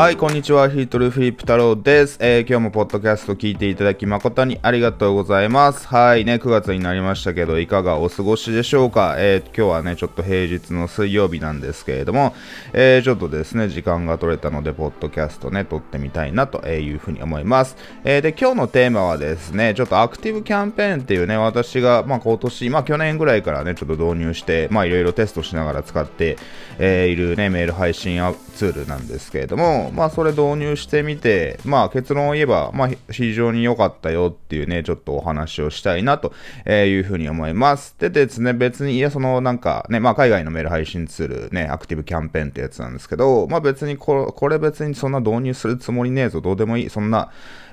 はい、こんにちは。ヒートルフィリップ太郎です、えー今日もポッドキャスト聞いていただき誠にありがとうございます。はい、ね、9月になりましたけど、いかがお過ごしでしょうか？えー今日はね、ちょっと平日の水曜日なんですけれども、えーちょっとですね、時間が取れたので、ポッドキャストね、撮ってみたいなというふうに思います。えで、今日のテーマはですね、ちょっとアクティブキャンペーンっていうね、私が、まあ今年、まあ去年ぐらいからね、ちょっと導入して、まあいろいろテストしながら使って、えいるね、メール配信アツールなんですけれども、まあそれ導入してみて、まあ結論を言えば、まあ非常に良かったよっていうね、ちょっとお話をしたいなというふうに思います。でですね、別に、いや、そのなんかね、まあ海外のメール配信ツールね、アクティブキャンペーンってやつなんですけど、まあ別にこれ別にそんな導入するつもりねえぞ、どうでもいい、そんな、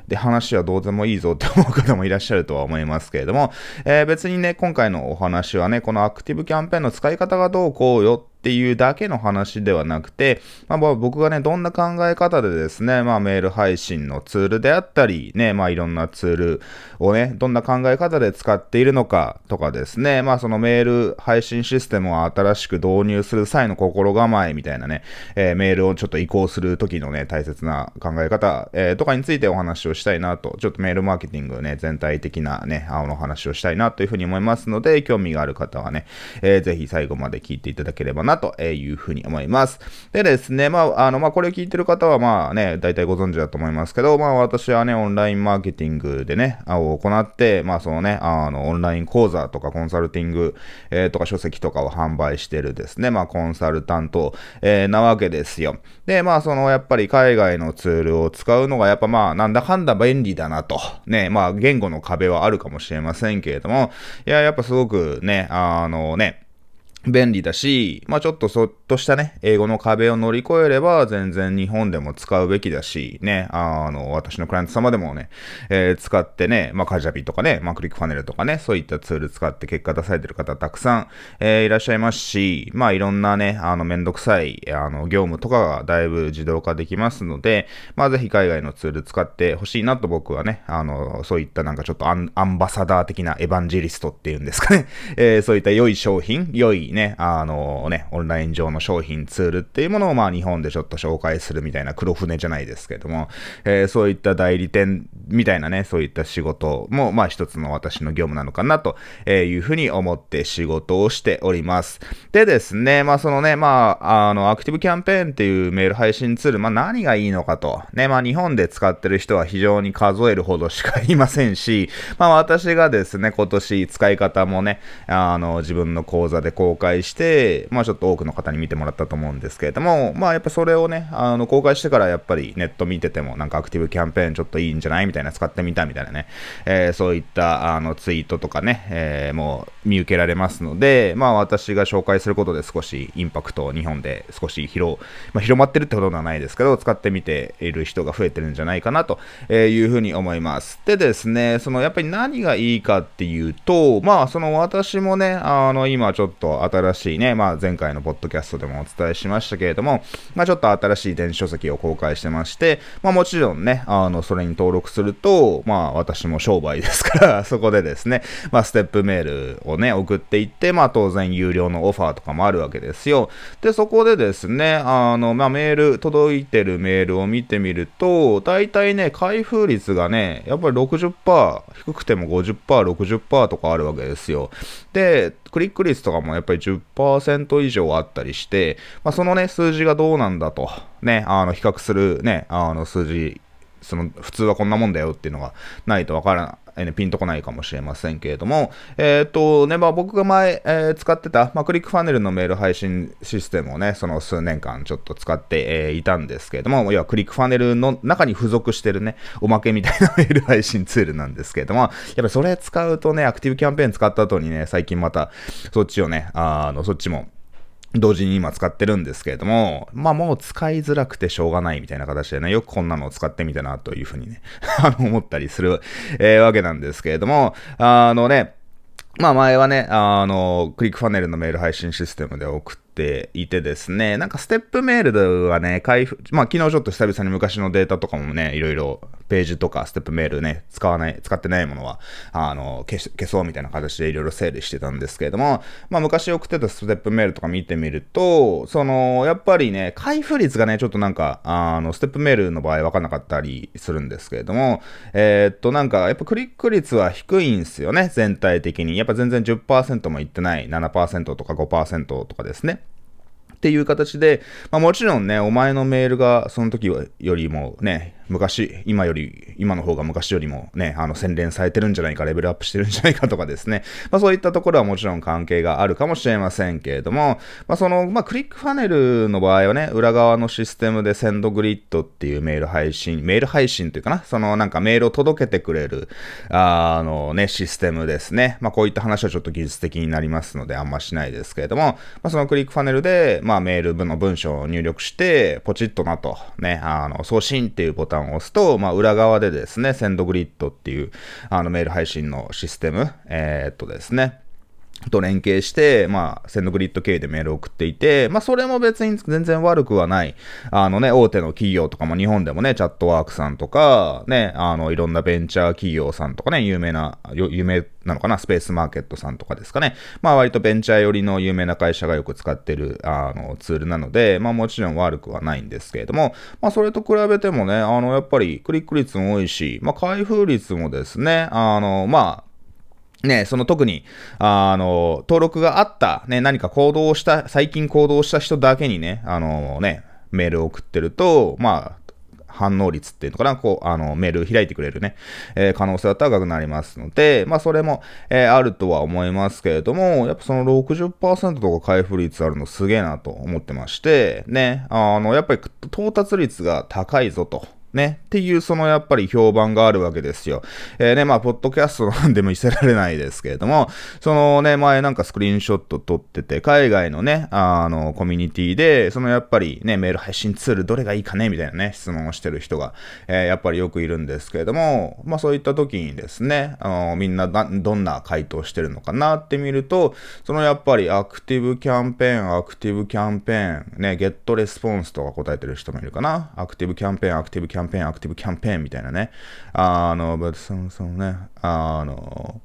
で、話はどうでもいいぞって思う方もいらっしゃるとは思いますけれども、えー別にね、今回のお話はね、このアクティブキャンペーンの使い方がどうこうよってっていうだけの話ではなくて、まあ、僕がね、どんな考え方でですね、まあメール配信のツールであったり、ね、まあいろんなツールをね、どんな考え方で使っているのかとかですね、まあそのメール配信システムを新しく導入する際の心構えみたいなね、えーメールをちょっと移行する時のね、大切な考え方、えーとかについてお話をしたいなと、ちょっとメールマーケティングね、全体的なね、あの話をしたいなというふうに思いますので、興味がある方はね、えーぜひ最後まで聞いていただければななというふうに思います。でですね、まあ、あの、まあ、これを聞いてる方はまあね、大体ご存知だと思いますけど、まあ私はね、オンラインマーケティングでね、を行って、まあそのね、あの、オンライン講座とかコンサルティング、えーとか書籍とかを販売してるですね、まあコンサルタント、えーなわけですよ。で、まあそのやっぱり海外のツールを使うのがやっぱまあなんだかんだ便利だなと。ね、まあ言語の壁はあるかもしれませんけれども、いや、やっぱすごくね、あのね、便利だし、まあちょっとそっとしたね、英語の壁を乗り越えれば全然日本でも使うべきだし、ね、あの、私のクライアント様でもね、えー使ってね、まあカジャビとかね、まあクリックファネルとかね、そういったツール使って結果出されてる方たくさん、えーいらっしゃいますし、まあいろんなね、あのめんどくさい、あの、業務とかがだいぶ自動化できますので、まあぜひ海外のツール使ってほしいなと僕はね、あの、そういったなんかちょっとアンアンバサダー的なエヴァンジェリストっていうんですかね、えーそういった良い商品、良いね、あのね、オンライン上の商品、ツールっていうものをまあ日本でちょっと紹介するみたいな黒船じゃないですけども、えーそういった代理店みたいなね、そういった仕事もまあ一つの私の業務なのかなというふうに思って仕事をしております。でですね、まあそのね、まあ、あの、アクティブキャンペーンっていうメール配信ツール、まあ何がいいのかと。ね、まあ日本で使ってる人は非常に数えるほどしかいませんし、まあ私がですね、今年使い方もね、あの、自分の講座で公開して、まあちょっと多くの方に見見てもらったと思うんですけれども、まあやっぱそれをね、あの、公開してからやっぱりネット見てても、なんかアクティブキャンペーンちょっといいんじゃないみたいな、使ってみたみたいなね、えーそういったあのツイートとかね、えーもう見受けられますので、まあ私が紹介することで少しインパクトを日本で少し広、まあ、広まってるってことではないですけど、使ってみている人が増えてるんじゃないかなというふうに思います。でですね、そのやっぱり何がいいかっていうと、まあその私もね、あの今ちょっと新しいね、まあ前回のポッドキャストでもお伝えしましたけれども、まあちょっと新しい電子書籍を公開してまして、まあもちろんね、あのそれに登録すると、まあ私も商売ですから、そこでですね、まあステップメールをね、送っていって、まあ当然有料のオファーとかもあるわけですよ。で、そこでですね、あの、まあメール、届いてるメールを見てみると、大体ね、開封率がね、やっぱり60%、低くても50%、60%とかあるわけですよ。で、クリック率とかもやっぱり10%以上あったりして、まあそのね、数字がどうなんだと、ね、あの、比較するね、あの、数字、その普通はこんなもんだよっていうのがないとわからない。えピンとこないかもしれませんけれども、えっ、とね、まあ僕が前、えー使ってた、まあクリックファネルのメール配信システムをね、その数年間ちょっと使って、えーいたんですけれども、要はクリックファネルの中に付属してるね、おまけみたいなメール配信ツールなんですけれども、やっぱりそれ使うとね、アクティブキャンペーン使った後にね、最近またそっちをね、あの、そっちも、同時に今使ってるんですけれども、まあもう使いづらくてしょうがないみたいな形でね、よくこんなのを使ってみたなというふうにね、あの思ったりする、えーわけなんですけれども、あのね、まあ前はね、あの、クリックファネルのメール配信システムで送ってていてですね、なんかステップメールはね、開封、まあ昨日ちょっと久々に昔のデータとかもね、いろいろページとかステップメールね、使わない、使ってないものは、あの、消消そうみたいな形でいろいろ整理してたんですけれども、まあ昔送ってたステップメールとか見てみると、その、やっぱりね、開封率がね、ちょっとなんか、あの、ステップメールの場合わかんなかったりするんですけれども、えー、っと、なんか、やっぱクリック率は低いんですよね、全体的に。やっぱ全然10%もいってない、7%とか5%とかですね。っていう形で、まあもちろんね、お前のメールがその時よりもね、昔、今より、今の方が昔よりもね、あの、洗練されてるんじゃないか、レベルアップしてるんじゃないかとかですね。まあそういったところはもちろん関係があるかもしれませんけれども、まあその、まあクリックファネルの場合はね、裏側のシステムでセンドグリッドっていうメール配信、メール配信というかな、そのなんかメールを届けてくれる、あのね、システムですね。まあこういった話はちょっと技術的になりますのであんましないですけれども、まあそのクリックファネルで、まあメールの文章を入力して、ポチッとなと、ね、あの、送信っていうボタンを押すと、まあ裏側でですね、センドグリッドっていう、あのメール配信のシステム、えー、っとですね、と連携して、まあ、センドグリッド系でメール送っていて、まあ、それも別に全然悪くはない。あのね、大手の企業とかも日本でもね、チャットワークさんとか、ね、あの、いろんなベンチャー企業さんとかね、有名な、有名なのかな、スペースマーケットさんとかですかね。まあ、割とベンチャー寄りの有名な会社がよく使ってる、あの、ツールなので、まあ、もちろん悪くはないんですけれども、まあ、それと比べてもね、あの、やっぱりクリック率も多いし、まあ、開封率もですね、あの、まあ、ね、その特に、あの、登録があった、ね、何か行動をした、最近行動した人だけにね、あのね、メールを送ってると、まあ、反応率っていうのかな、こう、あの、メール開いてくれるね、えー、可能性は高くなりますので、まあ、それも、えー、あるとは思いますけれども、やっぱその60%とか開封率あるのすげえなと思ってまして、ね、あの、やっぱり到達率が高いぞと。ね。っていう、そのやっぱり評判があるわけですよ。えー、ね、まあ、ポッドキャストなんでも見せられないですけれども、そのね、前なんかスクリーンショット撮ってて、海外のね、あの、コミュニティで、そのやっぱりね、メール配信ツールどれがいいかねみたいなね、質問をしてる人が、えー、やっぱりよくいるんですけれども、まあ、そういった時にですね、あの、みんなどんな回答してるのかなって見ると、そのやっぱりアクティブキャンペーン、アクティブキャンペーン、ね、ゲットレスポンスとか答えてる人もいるかな。アクティブキャンペーン、アクティブキャンペーン、ャンペーンアクティブキャンペーンみたいなね。あの、その、そのね、あの、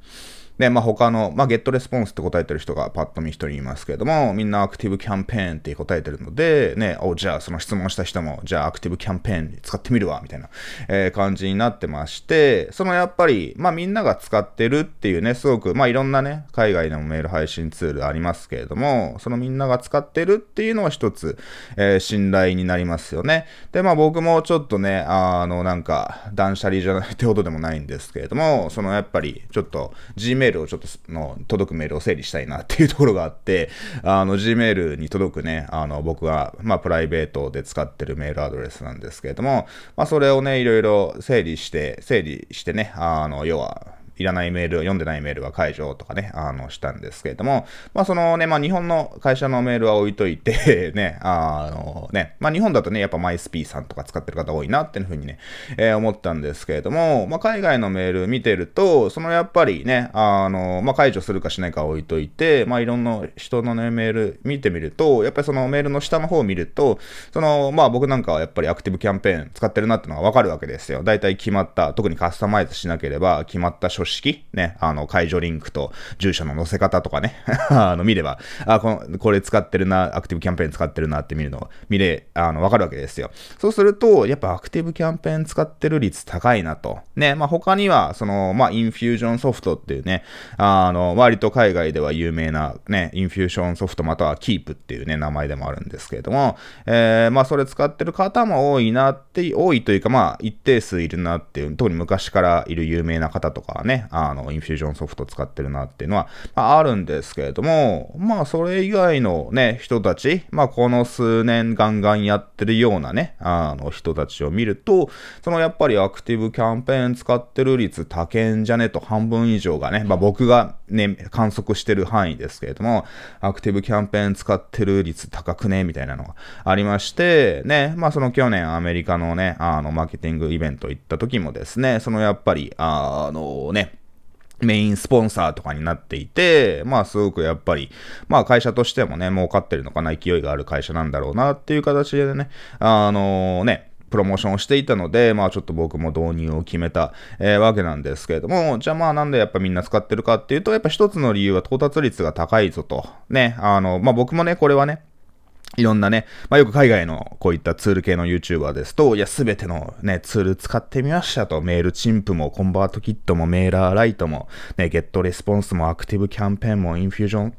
で、まあ、他の、まあ、ゲットレスポンスって答えてる人がパッと見一人いますけれども、みんなアクティブキャンペーンって答えてるので、ね、お、じゃあその質問した人も、じゃあアクティブキャンペーン使ってみるわ、みたいな、えー、感じになってまして、そのやっぱり、まあ、みんなが使ってるっていうね、すごく、まあ、いろんなね、海外のメール配信ツールありますけれども、そのみんなが使ってるっていうのは一つ、えー、信頼になりますよね。で、まあ、僕もちょっとね、あの、なんか、断捨離じゃないってほどでもないんですけれども、そのやっぱり、ちょっと、Gmail ールをちょっとの届くメールを整理したいなっていうところがあって、あの、Gmail に届くね、あの、僕が、まあ、プライベートで使ってるメールアドレスなんですけれども、まあ、それをね、いろいろ整理して、整理してね、あの、要は、いらないメール、読んでないメールは解除とかね、あの、したんですけれども、まあ、そのね、まあ、日本の会社のメールは置いといて ね、あのね、まあ、日本だとね、やっぱマイスピーさんとか使ってる方多いなっていうふうにね、えー、思ったんですけれども、まあ、海外のメール見てると、そのやっぱりね、あの、まあ、解除するかしないか置いといて、まあ、いろんな人のね、メール見てみると、やっぱりそのメールの下の方を見ると、その、まあ、僕なんかはやっぱりアクティブキャンペーン使ってるなってのがわかるわけですよ。大体決まった、特にカスタマイズしなければ決まった書式、式？ね、あの、解除リンクと住所の載せ方とかね、あの、見れば、あ、この、これ使ってるな、アクティブキャンペーン使ってるなって見るの、見れ、あの、わかるわけですよ。そうすると、やっぱアクティブキャンペーン使ってる率高いなと。ね、まあ、他には、その、まあ、インフュージョンソフトっていうね、あの、割と海外では有名なね、インフュージョンソフトまたはキープっていうね、名前でもあるんですけれども、えー、まあ、それ使ってる方も多いなって、多いというか、まあ、一定数いるなっていう、特に昔からいる有名な方とかはね、あの、インフュージョンソフト使ってるなっていうのは、まあ、あるんですけれども、まあ、それ以外のね、人たち、まあ、この数年ガンガンやってるようなね、あの人たちを見ると、そのやっぱりアクティブキャンペーン使ってる率高けんじゃねと半分以上がね、まあ、僕がね、観測してる範囲ですけれども、アクティブキャンペーン使ってる率高くねみたいなのがありまして、ね、まあその去年アメリカのね、あの、マーケティングイベント行った時もですね、そのやっぱり、あのね、メインスポンサーとかになっていて、まあすごくやっぱり、まあ会社としてもね、儲かってるのかな、勢いがある会社なんだろうなっていう形でね、あのー、ね、プロモーションをしていたので、まあちょっと僕も導入を決めた、えー、わけなんですけれども、じゃあまあなんでやっぱみんな使ってるかっていうと、やっぱ一つの理由は到達率が高いぞと。ね、あの、まあ僕もね、これはね、いろんなね、まあ、よく海外のこういったツール系の YouTuber ですと、いや、すべてのね、ツール使ってみましたと、メールチンプも、コンバートキットも、メーラーライトも、ね、ゲットレスポンスも、アクティブキャンペーンも、インフュージョン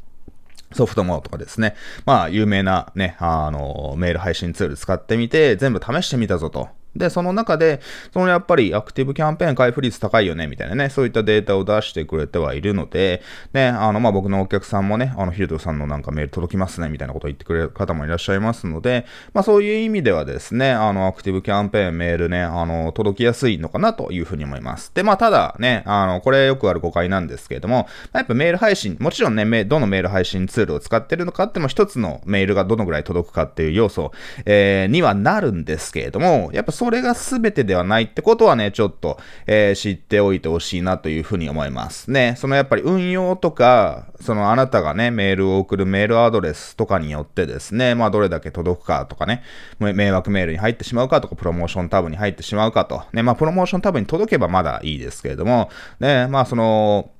ソフトもとかですね。まあ、有名なね、あの、メール配信ツール使ってみて、全部試してみたぞと。で、その中で、そのやっぱりアクティブキャンペーン開封率高いよね、みたいなね、そういったデータを出してくれてはいるので、ね、あの、ま、僕のお客さんもね、あの、ヒルトさんのなんかメール届きますね、みたいなことを言ってくれる方もいらっしゃいますので、まあ、そういう意味ではですね、あの、アクティブキャンペーンメールね、あの、届きやすいのかなというふうに思います。で、まあ、ただね、あの、これよくある誤解なんですけれども、まあ、やっぱメール配信、もちろんね、どのメール配信ツールを使ってるのかっても一つのメールがどのぐらい届くかっていう要素、えー、にはなるんですけれども、やっぱそそれが全てではないってことはね、ちょっと、えー、知っておいてほしいなというふうに思いますね。そのやっぱり運用とか、そのあなたがね、メールを送るメールアドレスとかによってですね、まあどれだけ届くかとかね、迷惑メールに入ってしまうかとか、プロモーションタブに入ってしまうかと。ね、まあプロモーションタブに届けばまだいいですけれども、ね、まあその、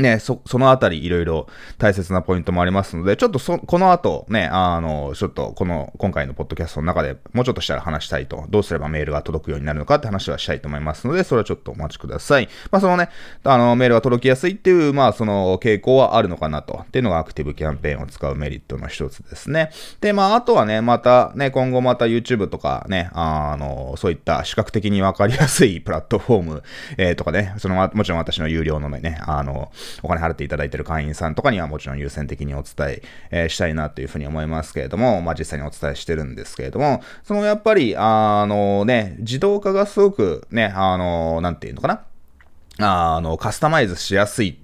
ね、そ、そのあたりいろいろ大切なポイントもありますので、ちょっとそ、この後ね、あの、ちょっとこの、今回のポッドキャストの中でもうちょっとしたら話したいと、どうすればメールが届くようになるのかって話はしたいと思いますので、それはちょっとお待ちください。まあ、そのね、あの、メールが届きやすいっていう、まあ、その傾向はあるのかなと、っていうのがアクティブキャンペーンを使うメリットの一つですね。で、まあ、あとはね、またね、今後また YouTube とかね、あの、そういった視覚的にわかりやすいプラットフォーム、えー、とかね、その、もちろん私の有料のね、あの、お金払っていただいている会員さんとかにはもちろん優先的にお伝え、したいなというふうに思いますけれども、まあ実際にお伝えしてるんですけれども、そのやっぱり、あのね、自動化がすごくね、あの、なんていうのかな？あの、カスタマイズしやすい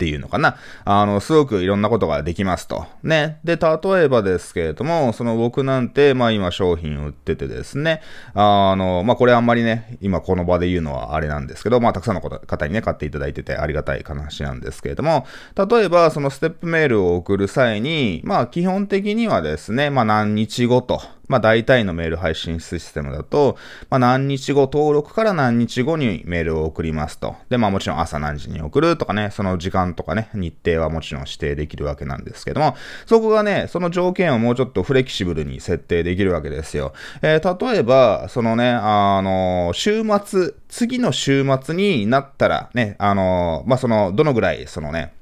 っていうのかな。あの、すごくいろんなことができますと。ね。で、例えばですけれども、その僕なんて、まあ今商品売っててですね、あの、まあこれあんまりね、今この場で言うのはあれなんですけど、まあたくさんの方にね、買っていただいててありがたい話なんですけれども、例えばそのステップメールを送る際に、まあ基本的にはですね、まあ何日後と、まあ大体のメール配信システムだと、まあ何日後、登録から何日後にメールを送りますと。で、まあもちろん朝何時に送るとかね、その時間とかね、日程はもちろん指定できるわけなんですけども、そこがね、その条件をもうちょっとフレキシブルに設定できるわけですよ。えー、例えば、そのね、あの、週末、次の週末になったらね、あの、まあその、どのぐらい、そのね、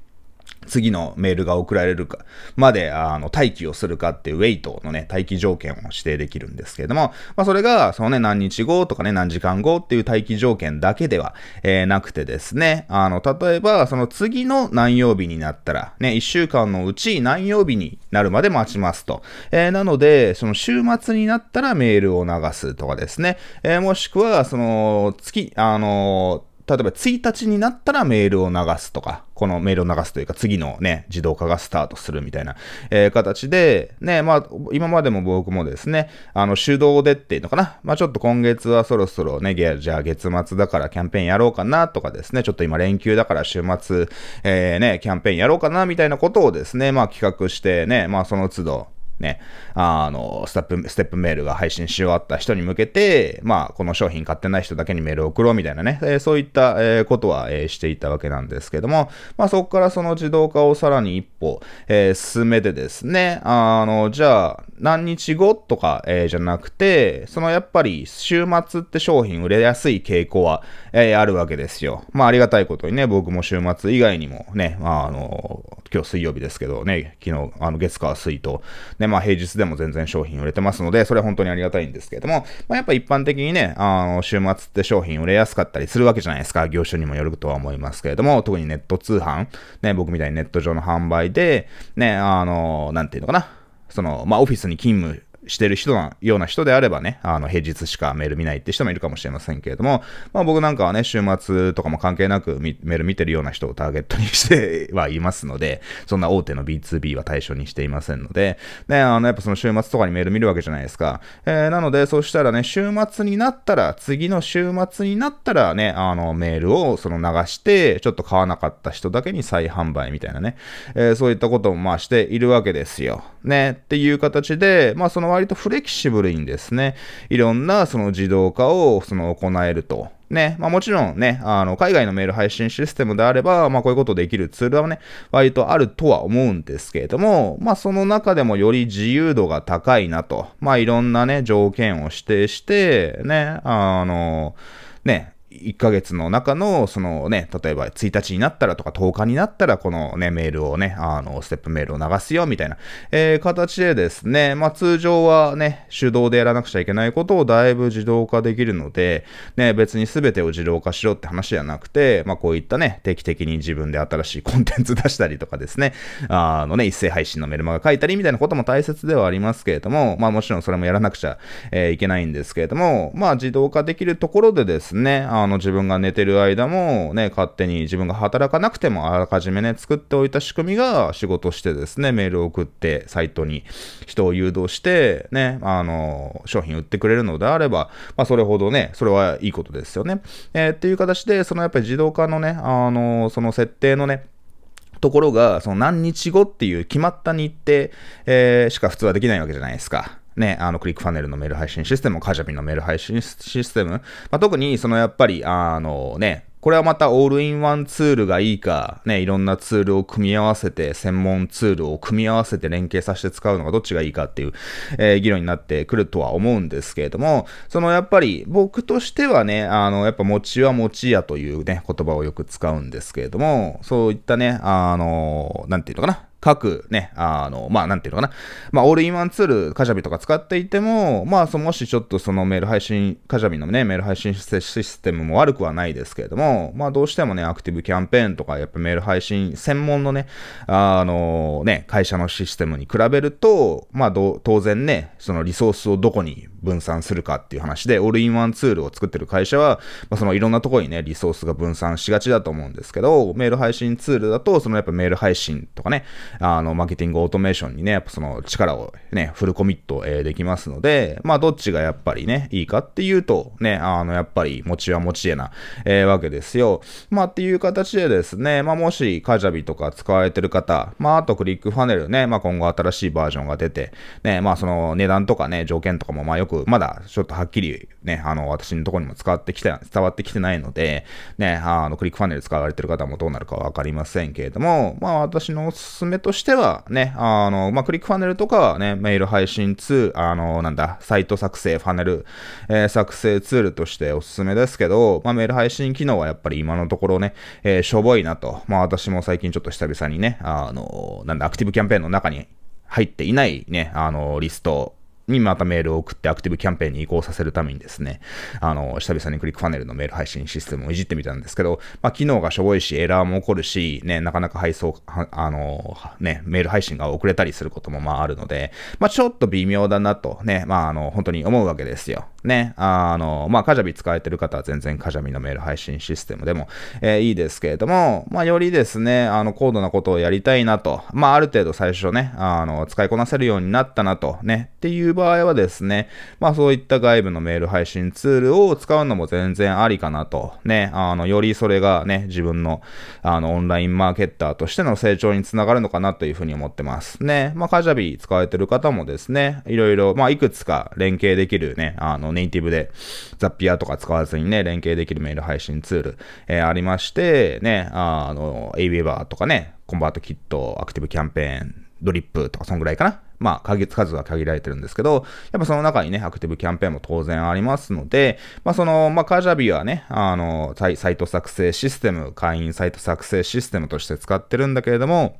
次のメールが送られるかまで、あの、待機をするかっていうウェイトのね、待機条件を指定できるんですけれども、まあ、それが、そのね、何日後とかね、何時間後っていう待機条件だけでは、えー、なくてですね、あの、例えば、その次の何曜日になったら、ね、1週間のうち何曜日になるまで待ちますと。えー、なので、その週末になったらメールを流すとかですね、えー、もしくは、その、月、あの例えば1日になったらメールを流すとか、このメールを流すというか次のね、自動化がスタートするみたいな、えー、形で、ね、まあ、今までも僕もですね、あの、手動でっていうのかな。まあ、ちょっと今月はそろそろね、じゃあ月末だからキャンペーンやろうかなとかですね、ちょっと今連休だから週末、えー、ね、キャンペーンやろうかなみたいなことをですね、まあ企画してね、まあその都度、ね、あの、ステップ、ステップメールが配信し終わった人に向けて、まあ、この商品買ってない人だけにメールを送ろうみたいなね、えー、そういった、えー、ことは、えー、していたわけなんですけども、まあ、そこからその自動化をさらに一歩、え進めてですね、あの、じゃあ、何日後とか、えじゃなくて、そのやっぱり週末って商品売れやすい傾向は、えあるわけですよ。まあ、ありがたいことにね、僕も週末以外にもね、まあ、あの、今日水曜日ですけどね、昨日、あの、月火水と、ね、まあ平日でも全然商品売れてますので、それは本当にありがたいんですけれども、まあやっぱ一般的にね、あの、週末って商品売れやすかったりするわけじゃないですか。業種にもよるとは思いますけれども、特にネット通販、ね、僕みたいにネット上の販売で、ね、あの、なんていうのかな。その、まあオフィスに勤務してる人な、ような人であればね、あの、平日しかメール見ないって人もいるかもしれませんけれども、まあ僕なんかはね、週末とかも関係なくメール見てるような人をターゲットにしてはいますので、そんな大手の B2B は対象にしていませんので、ね、あの、やっぱその週末とかにメール見るわけじゃないですか。えー、なので、そしたらね、週末になったら、次の週末になったらね、あの、メールをその流して、ちょっと買わなかった人だけに再販売みたいなね、えー、そういったこともまあしているわけですよ。ね、っていう形で、まあその割割とフレキシブルにですね、いろんなその自動化をその行えると。ね、まあもちろんね、あの、海外のメール配信システムであれば、まあこういうことできるツールはね、割とあるとは思うんですけれども、まあその中でもより自由度が高いなと、まあいろんなね、条件を指定して、ね、あの、ね、1ヶ月の中の、そのね、例えば1日になったらとか10日になったら、このね、メールをね、あの、ステップメールを流すよ、みたいな、えー、形でですね、まあ通常はね、手動でやらなくちゃいけないことをだいぶ自動化できるので、ね、別に全てを自動化しろって話じゃなくて、まあこういったね、定期的に自分で新しい コンテンツ出したりとかですね、あのね、一斉配信のメルマガ書いたりみたいなことも大切ではありますけれども、まあもちろんそれもやらなくちゃ、えー、いけないんですけれども、まあ自動化できるところでですね、あの自分が寝てる間もね、勝手に自分が働かなくてもあらかじめね、作っておいた仕組みが仕事してですね、メールを送ってサイトに人を誘導して、ね、あの、商品売ってくれるのであれば、まあそれほどね、それはいいことですよね。えー、っていう形で、そのやっぱり自動化のね、あの、その設定のね、ところが、その何日後っていう決まった日程、えー、しか普通はできないわけじゃないですか。ね、あの、クリックファネルのメール配信システム、カジャピのメール配信システム、まあ、特に、そのやっぱり、あのね、これはまたオールインワンツールがいいか、ね、いろんなツールを組み合わせて、専門ツールを組み合わせて連携させて使うのがどっちがいいかっていう、えー、議論になってくるとは思うんですけれども、そのやっぱり僕としてはね、あの、やっぱ餅は餅やというね、言葉をよく使うんですけれども、そういったね、あの、なんていうのかな、各ね、あの、まあ、なんていうのかな。まあ、オールインワンツール、カジャビとか使っていても、まあ、そもしちょっとそのメール配信、カジャビのね、メール配信システムも悪くはないですけれども、まあ、どうしてもね、アクティブキャンペーンとか、やっぱメール配信専門のね、あのね、会社のシステムに比べると、まあ、当然ね、そのリソースをどこに分散するかっていう話で、オールインワンツールを作ってる会社は、まあ、そのいろんなところにね、リソースが分散しがちだと思うんですけど、メール配信ツールだと、そのやっぱメール配信とかね、あの、マーケティングオートメーションにね、やっぱその力をね、フルコミット、えー、できますので、まあ、どっちがやっぱりね、いいかっていうと、ね、あの、やっぱり、持ちは持ちえな、えー、わけですよ。まあ、っていう形でですね、まあ、もし、カジャビとか使われてる方、まあ、あとクリックファネルね、まあ、今後新しいバージョンが出て、ね、まあ、その値段とかね、条件とかも、まあ、よく、まだ、ちょっとはっきりね、あの、私のところにも伝わってきて、伝わってきてないので、ね、あの、クリックファネル使われてる方もどうなるかわかりませんけれども、まあ、私のおすすめとしては、ね、あの、まあ、クリックファネルとかはね、メール配信ツー、あの、なんだ、サイト作成、ファネル、えー、作成ツールとしておすすめですけど、まあ、メール配信機能はやっぱり今のところね、えー、しょぼいなと。まあ、私も最近ちょっと久々にね、あの、なんだ、アクティブキャンペーンの中に入っていないね、あの、リストにまたメールを送ってアクティブキャンペーンに移行させるためにですね、あの、久々にクリックファネルのメール配信システムをいじってみたんですけど、まあ、機能がしょぼいし、エラーも起こるし、ね、なかなか配送、あの、ね、メール配信が遅れたりすることもまああるので、まあ、ちょっと微妙だなとね、まあ、あの、本当に思うわけですよ。ね、あの、まあ、カジャビ使えてる方は全然カジャビのメール配信システムでも、えー、いいですけれども、まあ、よりですね、あの、高度なことをやりたいなと、まあ、ある程度最初ね、あの、使いこなせるようになったなと、ね、っていう場合はですね、まあそういった外部のメール配信ツールを使うのも全然ありかなと。ね、あの、よりそれがね、自分の、あの、オンラインマーケッターとしての成長につながるのかなというふうに思ってます。ね、まあカジャビ使われてる方もですね、いろいろ、まあいくつか連携できるね、あの、ネイティブで、ザピアーとか使わずにね、連携できるメール配信ツール、えー、ありまして、ね、あの、AWeber とかね、コンバートキット、アクティブキャンペーン、ドリップとか、そんぐらいかな。まあ、数は限られてるんですけど、やっぱその中にね、アクティブキャンペーンも当然ありますので、まあその、まあカジャビはね、あの、サイト作成システム、会員サイト作成システムとして使ってるんだけれども、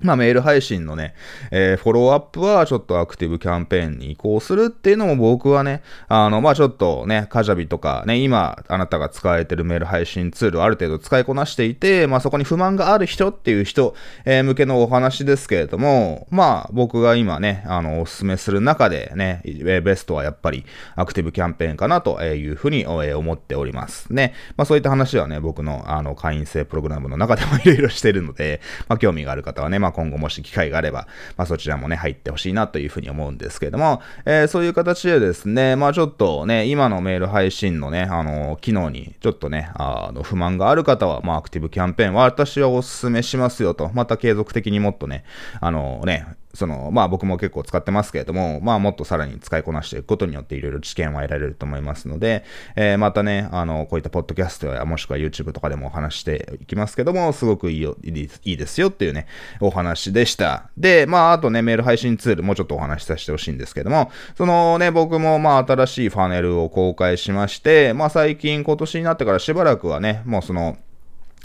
まあメール配信のね、えー、フォローアップはちょっとアクティブキャンペーンに移行するっていうのも僕はね、あの、まあちょっとね、カジャビとかね、今あなたが使われてるメール配信ツールある程度使いこなしていて、まあそこに不満がある人っていう人、えー、向けのお話ですけれども、まあ僕が今ね、あの、お勧めする中でね、ベストはやっぱりアクティブキャンペーンかなというふうに思っておりますね。まあそういった話はね、僕のあの会員制プログラムの中でもいろいろしてるので、まあ興味がある方はね、まあ今後もし機会があれば、まあそちらもね、入ってほしいなというふうに思うんですけれども、えー、そういう形でですね、まあちょっとね、今のメール配信のね、あの、機能にちょっとね、あの、不満がある方は、まあアクティブキャンペーンは私はお勧めしますよと、また継続的にもっとね、あのね、その、まあ僕も結構使ってますけれども、まあもっとさらに使いこなしていくことによっていろいろ知見は得られると思いますので、えー、またね、あの、こういったポッドキャストやもしくは YouTube とかでもお話していきますけども、すごくいいよ、いいですよっていうね、お話でした。で、まああとね、メール配信ツールもちょっとお話しさせてほしいんですけども、そのね、僕もまあ新しいファネルを公開しまして、まあ最近今年になってからしばらくはね、もうその、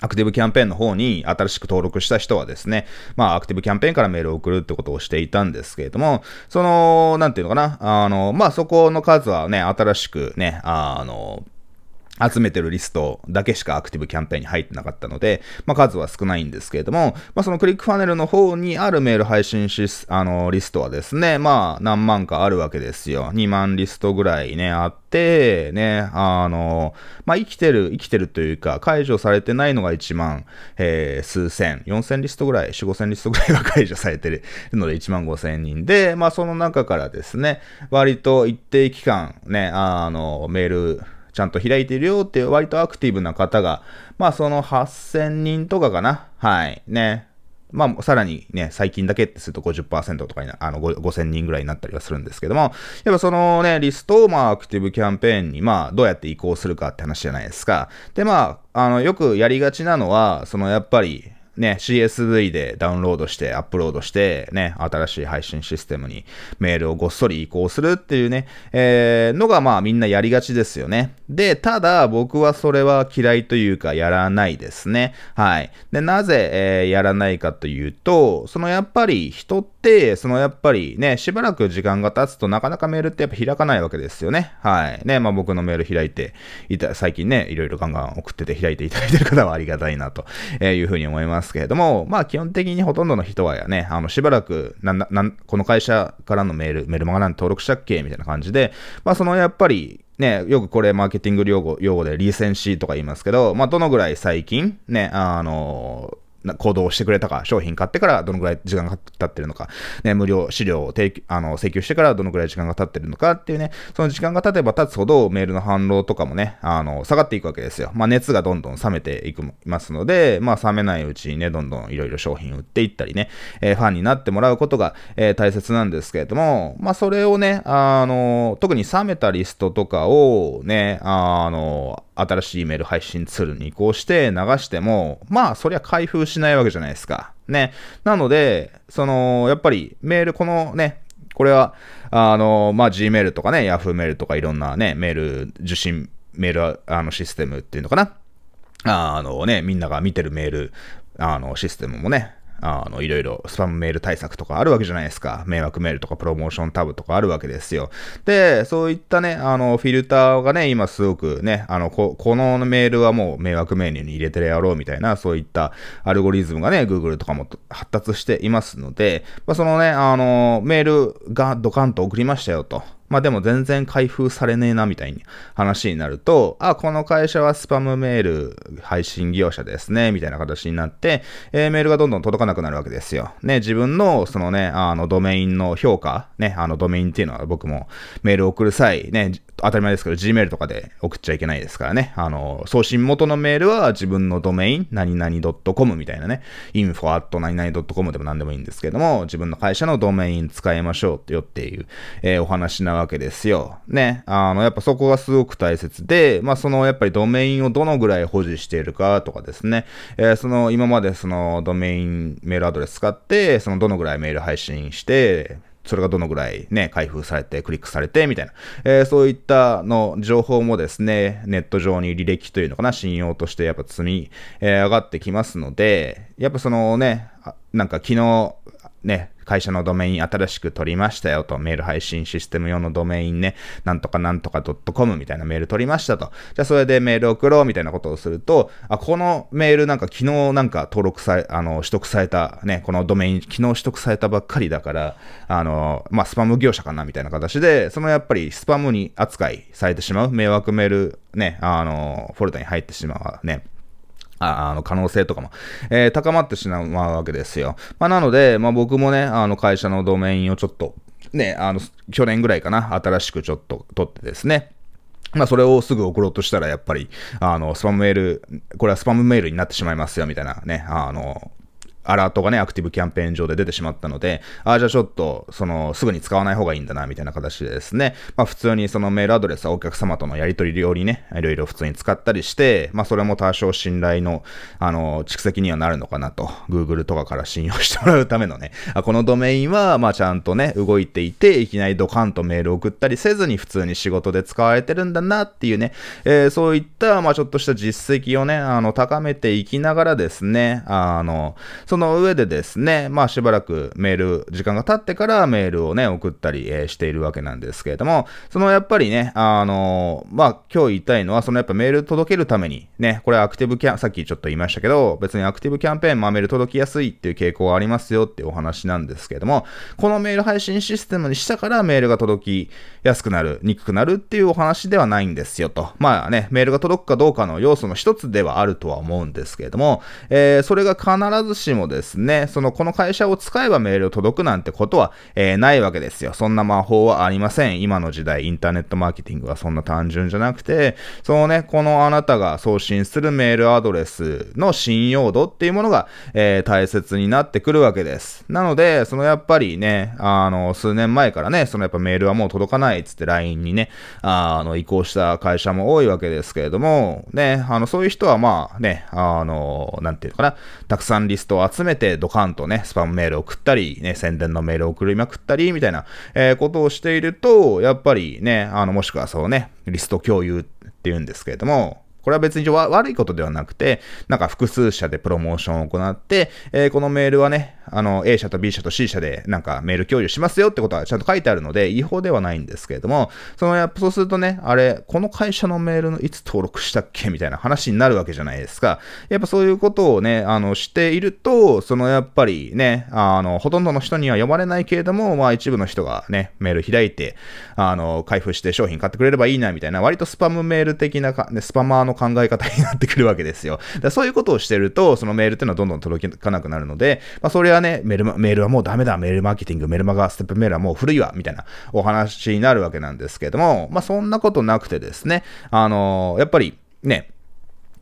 アクティブキャンペーンの方に新しく登録した人はですね、まあ、アクティブキャンペーンからメールを送るってことをしていたんですけれども、その、なんていうのかな、あの、まあ、そこの数はね、新しくね、あの、集めてるリストだけしかアクティブキャンペーンに入ってなかったので、まあ、数は少ないんですけれども、まあ、そのクリックファネルの方にあるメール配信し、あの、リストはですね、まあ、何万かあるわけですよ。2万リストぐらいね、あって、ね、あの、まあ、生きてる、生きてるというか、解除されてないのが1万、えー、数千、4000リストぐらい、4、5000リストぐらいは 解除されてるので1万5000人で、まあ、その中からですね、割と一定期間、ね、あの、メール、ちゃんと開いてるよって割とアクティブな方が、まあその8000人とかかな。はい。ね。まあ、さらにね、最近だけってすると50%とかにな、あの、5000人ぐらいになったりはするんですけども、やっぱそのね、リストをまあ、アクティブキャンペーンにまあ、どうやって移行するかって話じゃないですか。で、まあ、あの、よくやりがちなのは、そのやっぱり、ね、CSV でダウンロードして、アップロードして、ね、新しい配信システムにメールをごっそり移行するっていうね、えー、のがまあみんなやりがちですよね。で、ただ僕はそれは嫌いというかやらないですね。はい。で、なぜ、えー、やらないかというと、そのやっぱり人って、そのやっぱりね、しばらく時間が経つとなかなかメールってやっぱ開かないわけですよね。はい。ね、まあ僕のメール開いていた、最近ね、いろいろガンガン送ってて開いていただいてる方はありがたいなというふうに思います。けれども、まあ基本的にほとんどの人はやね、あのしばらくなんなん、この会社からのメール、メルマガなん登録したっけみたいな感じで、まあそのやっぱり、ね、よくこれマーケティング用語用語でリーセンシーとか言いますけど、まあどのぐらい最近、ね、あの行動をしてくれたか、商品買ってからどのぐらい時間が経ってるのか、ね、無料資料を提あの請求してからどのぐらい時間が経ってるのかっていうね、その時間が経てば経つほどメールの反応とかもね、あの、下がっていくわけですよ。まあ、熱がどんどん冷めていきますので、まあ、冷めないうちにね、どんどんいろいろ商品売っていったりね、えー、ファンになってもらうことが、えー、大切なんですけれども、まあ、それをね、あの、特に冷めたリストとかをね、あの、新しいメール配信ツールに移行して流しても、まあ、そりゃ開封しないわけじゃないですか。ね。なので、その、やっぱりメール、このね、これは、あの、まあ、Gmail とかね、Yahoo メールとかいろんなね、メール受信、メールあのシステムっていうのかな。あのね、みんなが見てるメール、あの、システムもね、あの、いろいろスパムメール対策とかあるわけじゃないですか。迷惑メールとかプロモーションタブとかあるわけですよ。で、そういったね、あの、フィルターがね、今すごくね、あの、ここのメールはもう迷惑メニューに入れてやろうみたいな、そういったアルゴリズムがね、Google とかも発達していますので、まあ、そのね、あの、メールがドカンと送りましたよと。まあでも全然開封されねえなみたいに話になると、あ、この会社はスパムメール配信業者ですね、みたいな形になって、えー、メールがどんどん届かなくなるわけですよ。ね、自分のそのね、あのドメインの評価、ね、あのドメインっていうのは僕もメール送る際、ね、当たり前ですけど、Gmail とかで送っちゃいけないですからね。あの、送信元のメールは自分のドメイン、何々 .com みたいなね、info at 何々 .com でも何でもいいんですけども、自分の会社のドメイン使いましょうってよっていう、えー、お話なわけですよ。ね。あの、やっぱそこがすごく大切で、まあ、その、やっぱりドメインをどのぐらい保持しているかとかですね、えー、その、今までそのドメインメールアドレス使って、その、どのぐらいメール配信して、それがどのぐらいね、開封されて、クリックされて、みたいな、えー、そういったの情報もですね、ネット上に履歴というのかな、信用としてやっぱ積み、えー、上がってきますので、やっぱそのね、なんか昨日、ね、会社のドメイン新しく取りましたよと、メール配信システム用のドメインね、なんとかなんとか .com みたいなメール取りましたと。じゃあそれでメール送ろうみたいなことをすると、あ、このメールなんか昨日なんか登録され、あの、取得されたね、このドメイン昨日取得されたばっかりだから、あの、まあ、スパム業者かなみたいな形で、そのやっぱりスパムに扱いされてしまう、迷惑メールね、あの、フォルダに入ってしまうね。あの、可能性とかも、えー、高まってしまうわけですよ。まあ、なので、まあ、僕もね、あの、会社のドメインをちょっと、ね、あの、去年ぐらいかな、新しくちょっと取ってですね、まあ、それをすぐ送ろうとしたら、やっぱり、あの、スパムメール、これはスパムメールになってしまいますよ、みたいなね、あの、アラートがね、アクティブキャンペーン上で出てしまったので、ああ、じゃあちょっと、その、すぐに使わない方がいいんだな、みたいな形でですね、まあ普通にそのメールアドレスはお客様とのやり取りよりね、いろいろ普通に使ったりして、まあそれも多少信頼の、あの、蓄積にはなるのかなと、Google とかから信用してもらうためのね、あこのドメインは、まあちゃんとね、動いていて、いきなりドカンとメール送ったりせずに普通に仕事で使われてるんだなっていうね、えー、そういった、まあちょっとした実績をね、あの、高めていきながらですね、あの、そのその上でですね、まあしばらくメール、時間が経ってからメールをね、送ったり、えー、しているわけなんですけれども、そのやっぱりね、あの、まあ今日言いたいのは、そのやっぱメール届けるために、ね、これアクティブキャン、さっきちょっと言いましたけど、別にアクティブキャンペーン、まあメール届きやすいっていう傾向はありますよっていうお話なんですけれども、このメール配信システムにしたからメールが届きやすくなる、にくくなるっていうお話ではないんですよと。まあね、メールが届くかどうかの要素の一つではあるとは思うんですけれども、えー、それが必ずしもですね、そのこの会社を使えばメール届くなんてことは、えー、ないわけですよ。そんな魔法はありません。今の時代、インターネットマーケティングはそんな単純じゃなくて、そのね、このあなたが送信するメールアドレスの信用度っていうものが、えー、大切になってくるわけです。なので、そのやっぱりね、あの、数年前からね、そのやっぱメールはもう届かないっつって LINE にね、あの、移行した会社も多いわけですけれども、ね、あの、そういう人はまあね、あの、なんていうのかな、たくさんリストを集めてドカンとね、スパムメールを送ったり、ね、宣伝のメールを送りまくったり、みたいな、えー、ことをしていると、やっぱりね、あの、もしくはそうね、リスト共有っていうんですけれども、これは別に悪いことではなくて、なんか複数社でプロモーションを行って、えー、このメールはね、あの、A 社と B 社と C 社でなんかメール共有しますよってことはちゃんと書いてあるので、違法ではないんですけれども、そのやっぱそうするとね、あれ、この会社のメールのいつ登録したっけみたいな話になるわけじゃないですか。やっぱそういうことをね、あの、していると、そのやっぱりね、あの、ほとんどの人には読まれないけれども、まあ一部の人がね、メール開いて、あの、開封して商品買ってくれればいいなみたいな、割とスパムメール的なか、ね、スパマーの考え方になってくるわけですよ。だそういうことをしてると、そのメールっていうのはどんどん届かなくなるので、まあそれはね、メール、メールはもうダメだ、メールマーケティング、メルマガ、ステップメールはもう古いわ、みたいなお話になるわけなんですけども、まあそんなことなくてですね、あのー、やっぱりね、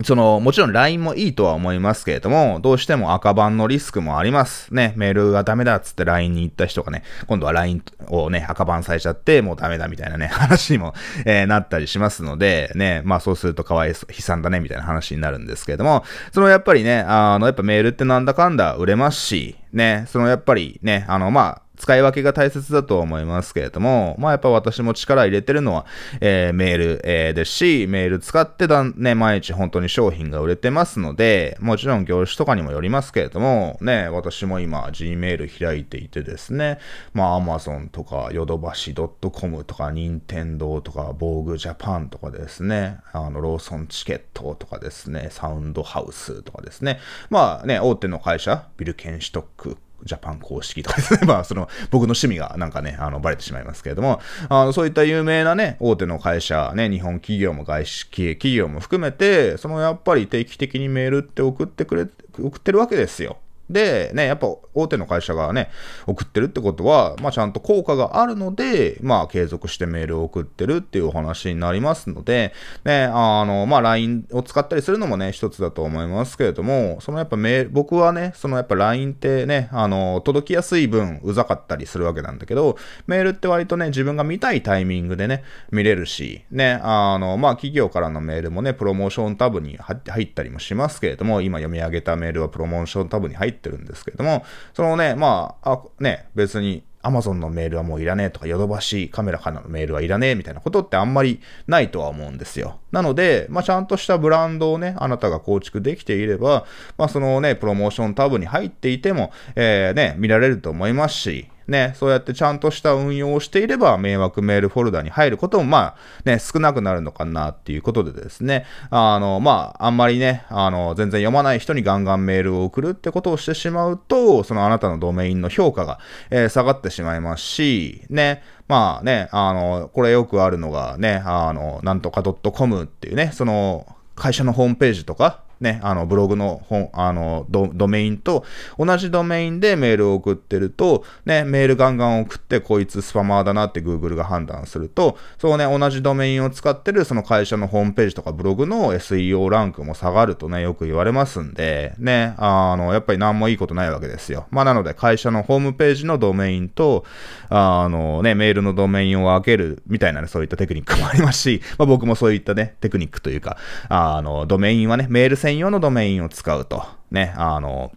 その、もちろん LINE もいいとは思いますけれども、どうしても赤番のリスクもあります。ね、メールがダメだっつって LINE に行った人がね、今度は LINE をね、赤番されちゃって、もうダメだみたいなね、話にも、えー、なったりしますので、ね、まあそうするとかわいそう、悲惨だね、みたいな話になるんですけれども、そのやっぱりね、あの、やっぱメールってなんだかんだ売れますし、ね、そのやっぱりね、あの、まあ、使い分けが大切だと思いますけれども、まあやっぱ私も力入れてるのは、えー、メール、えー、ですし、メール使ってだね、毎日本当に商品が売れてますので、もちろん業種とかにもよりますけれども、ね、私も今 Gmail 開いていてですね、まあ Amazon とかヨドバシ .com とか任天堂とか防具ジャパンとかですね、あのローソンチケットとかですね、サウンドハウスとかですね、まあね、大手の会社、ビルケンシュトック、ジャパン公式とかですね。まあ、その、僕の趣味がなんかね、あの、バレてしまいますけれども、あの、そういった有名なね、大手の会社、ね、日本企業も外資系企業も含めて、そのやっぱり定期的にメールって送ってくれ、送ってるわけですよ。で、ね、やっぱ大手の会社がね、送ってるってことは、まあちゃんと効果があるので、まあ継続してメールを送ってるっていうお話になりますので、ね、あの、まあ LINE を使ったりするのもね、一つだと思いますけれども、そのやっぱメール、僕はね、そのやっぱ LINE ってね、あの、届きやすい分、うざかったりするわけなんだけど、メールって割とね、自分が見たいタイミングでね、見れるし、ね、あの、まあ企業からのメールもね、プロモーションタブに入ったりもしますけれども、今読み上げたメールはプロモーションタブに入ってってるんですけども、そのね、まあ、あね、別に Amazon のメールはもういらねえとか、ヨドバシカメラからのメールはいらねえみたいなことってあんまりないとは思うんですよ。なので、まあ、ちゃんとしたブランドをね、あなたが構築できていれば、まあ、そのね、プロモーションタブに入っていても、えー、ね、見られると思いますし、ね、そうやってちゃんとした運用をしていれば、迷惑メールフォルダに入ることも、まあ、ね、少なくなるのかなっていうことでですね、あの、まあ、あんまりね、あの、全然読まない人にガンガンメールを送るってことをしてしまうと、そのあなたのドメインの評価が、えー、下がってしまいますし、ね、まあね、あの、これよくあるのがね、あの、なんとか .com っていうね、その、会社のホームページとか、ね、あの、ブログの本、あのド、メインと同じドメインでメールを送ってると、ね、メールガンガン送って、こいつスパマーだなって Google が判断すると、そうね、同じドメインを使ってるその会社のホームページとかブログの SEO ランクも下がるとね、よく言われますんで、ね、あの、やっぱり何もいいことないわけですよ。まあ、なので、会社のホームページのドメインと、あのね、メールのドメインを分けるみたいなね、そういったテクニックもありますし、まあ、僕もそういったね、テクニックというか、あの、ドメインはね、メール専専用のドメインを使うと。ね、あの、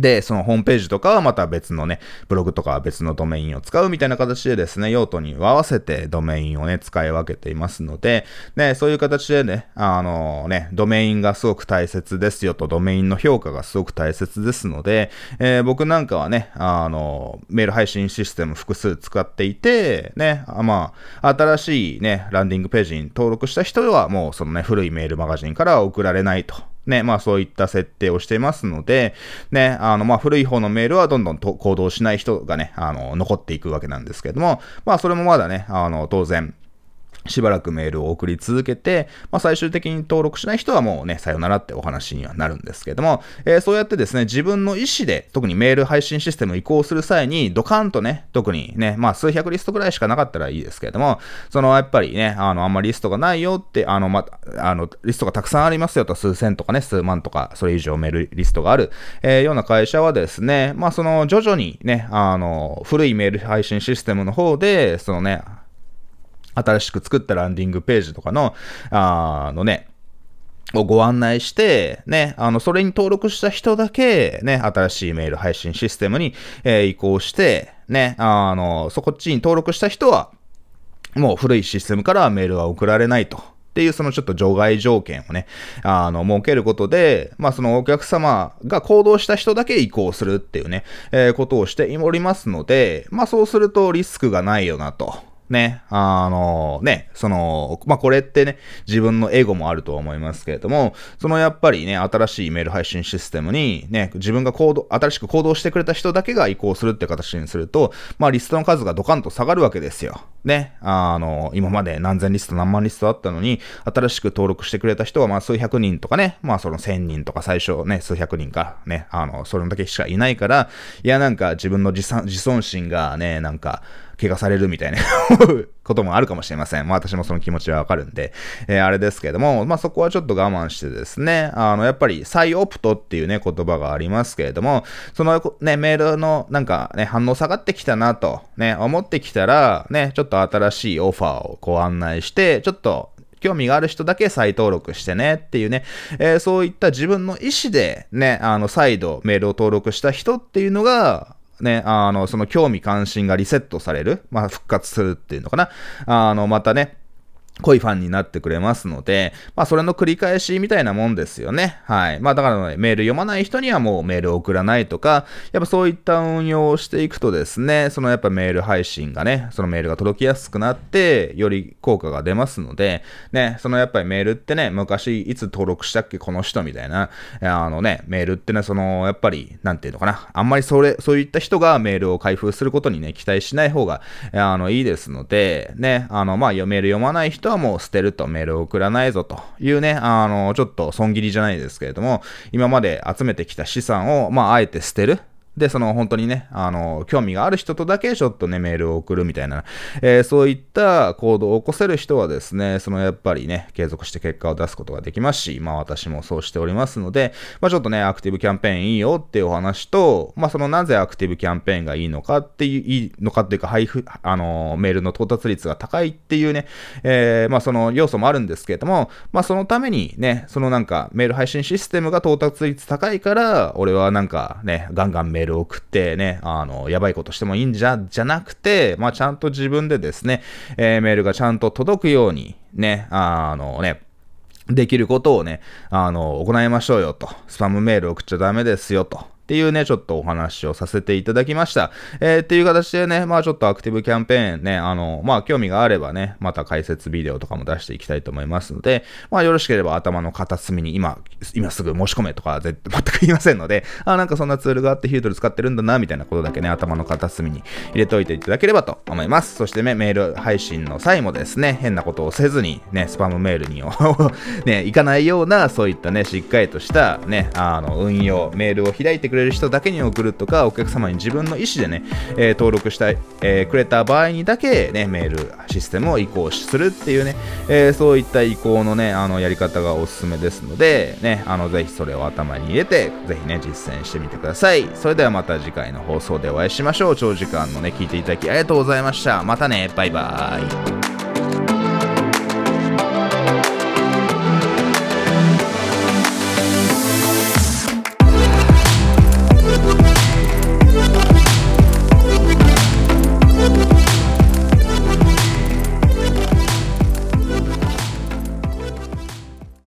で、そのホームページとかはまた別のね、ブログとかは別のドメインを使うみたいな形でですね、用途に合わせてドメインをね、使い分けていますので、ね、そういう形でね、あのね、ドメインがすごく大切ですよと、ドメインの評価がすごく大切ですので、えー、僕なんかはね、あの、メール配信システム複数使っていて、ね、あまあ、新しいね、ランディングページに登録した人はもうそのね、古いメールマガジンから送られないと。ね、まあそういった設定をしてますので、ね、あの、まあ古い方のメールはどんどんと行動しない人がね、あの、残っていくわけなんですけども、まあそれもまだね、あの、当然、しばらくメールを送り続けて、まあ、最終的に登録しない人はもうね、さよならってお話にはなるんですけども、えー、そうやってですね、自分の意思で、特にメール配信システム移行する際に、ドカンとね、特にね、まあ数百リストぐらいしかなかったらいいですけれども、そのやっぱりね、あの、あんまりリストがないよって、あの、ま、あの、リストがたくさんありますよと、数千とかね、数万とか、それ以上メールリストがある、えー、ような会社はですね、まあその徐々にね、あの、古いメール配信システムの方で、そのね、新しく作ったランディングページとかの、あのね、をご案内して、ね、あの、それに登録した人だけ、ね、新しいメール配信システムに、えー、移行して、ね、あの、そこっちに登録した人は、もう古いシステムからメールは送られないと。っていうそのちょっと除外条件をね、あの、設けることで、まあそのお客様が行動した人だけ移行するっていうね、えー、ことをしておりますので、まあそうするとリスクがないよなと。ね、あのね、その、まあ、これってね、自分のエゴもあると思いますけれども、そのやっぱりね、新しいメール配信システムにね、自分が行動、新しく行動してくれた人だけが移行するって形にすると、まあ、リストの数がドカンと下がるわけですよ。ね、あの、今まで何千リスト何万リストあったのに、新しく登録してくれた人はま数百人とかね、まあその千人とか最初ね、数百人か、ね、あの、それだけしかいないから、いやなんか自分の自尊心がね、なんか、怪我されるみたいな こともあるかもしれません。まあ私もその気持ちはわかるんで、えー、あれですけども、まあそこはちょっと我慢してですね、あの、やっぱり再オプトっていうね、言葉がありますけれども、そのね、メールのなんかね、反応下がってきたなと、ね、思ってきたら、ね、ちょっと新しいオファーをこう案内して、ちょっと興味がある人だけ再登録してねっていうね、えー、そういった自分の意思でね、あの、再度メールを登録した人っていうのが、ね、あの、その興味関心がリセットされる、まあ、復活するっていうのかな。あの、またね、濃いファンになってくれますので、まあそれの繰り返しみたいなもんですよね。はい。まあだから、ね、メール読まない人にはもうメールを送らないとか、やっぱそういった運用をしていくとですね、そのやっぱメール配信がね、そのメールが届きやすくなって、より効果が出ますので、ね、そのやっぱりメールってね、昔いつ登録したっけこの人みたいな、あのね、メールってね、そのやっぱり、なんていうのかな、あんまりそれ、そういった人がメールを開封することにね、期待しない方が、あの、いいですので、ね、あの、まあ、メール読まない人人はもう捨てるとメールを送らないぞというね、あの、ちょっと損切りじゃないですけれども、今まで集めてきた資産を、まあ、あえて捨てる。で、その本当にね、あの、興味がある人とだけちょっとね、メールを送るみたいな、えー、そういった行動を起こせる人はですね、そのやっぱりね、継続して結果を出すことができますし、まあ私もそうしておりますので、まあちょっとね、アクティブキャンペーンいいよっていうお話と、まあそのなぜアクティブキャンペーンがいいのかっていう、いいのかっていうか、配布、あの、メールの到達率が高いっていうね、えー、まあその要素もあるんですけれども、まあそのためにね、そのなんかメール配信システムが到達率高いから、俺はなんかね、ガンガンメールール送ってね、あの、やばいことしてもいいんじゃ、じゃなくて、まあ、ちゃんと自分でですね、えー、メールがちゃんと届くように、ね、あのね、できることをね、あの、行いましょうよと。スパムメール送っちゃダメですよと。っていうね、ちょっとお話をさせていただきました。えー、っていう形でね、まあちょっとアクティブキャンペーンね、あの、まあ興味があればね、また解説ビデオとかも出していきたいと思いますので、まあよろしければ頭の片隅に今、今すぐ申し込めとか 全く言いませんので、あ、なんかそんなツールがあってヒュートル使ってるんだな、みたいなことだけね、頭の片隅に入れておいていただければと思います。そしてね、メール配信の際もですね、変なことをせずに、ね、スパムメールに ね、行かないような、そういったね、しっかりとした、ね、あの、運用、メールを開いてくれれる人だけに送るとか、お客様に自分の意思でね、えー、登録したい、えー、くれた場合にだけ、ね、メールシステムを移行するっていうね、えー、そういった移行のね、あの、やり方がおすすめですので、ね、あの、ぜひそれを頭に入れて、ぜひね、実践してみてください。それではまた次回の放送でお会いしましょう。長時間のね、聞いていただきありがとうございました。またね、バイバーイ。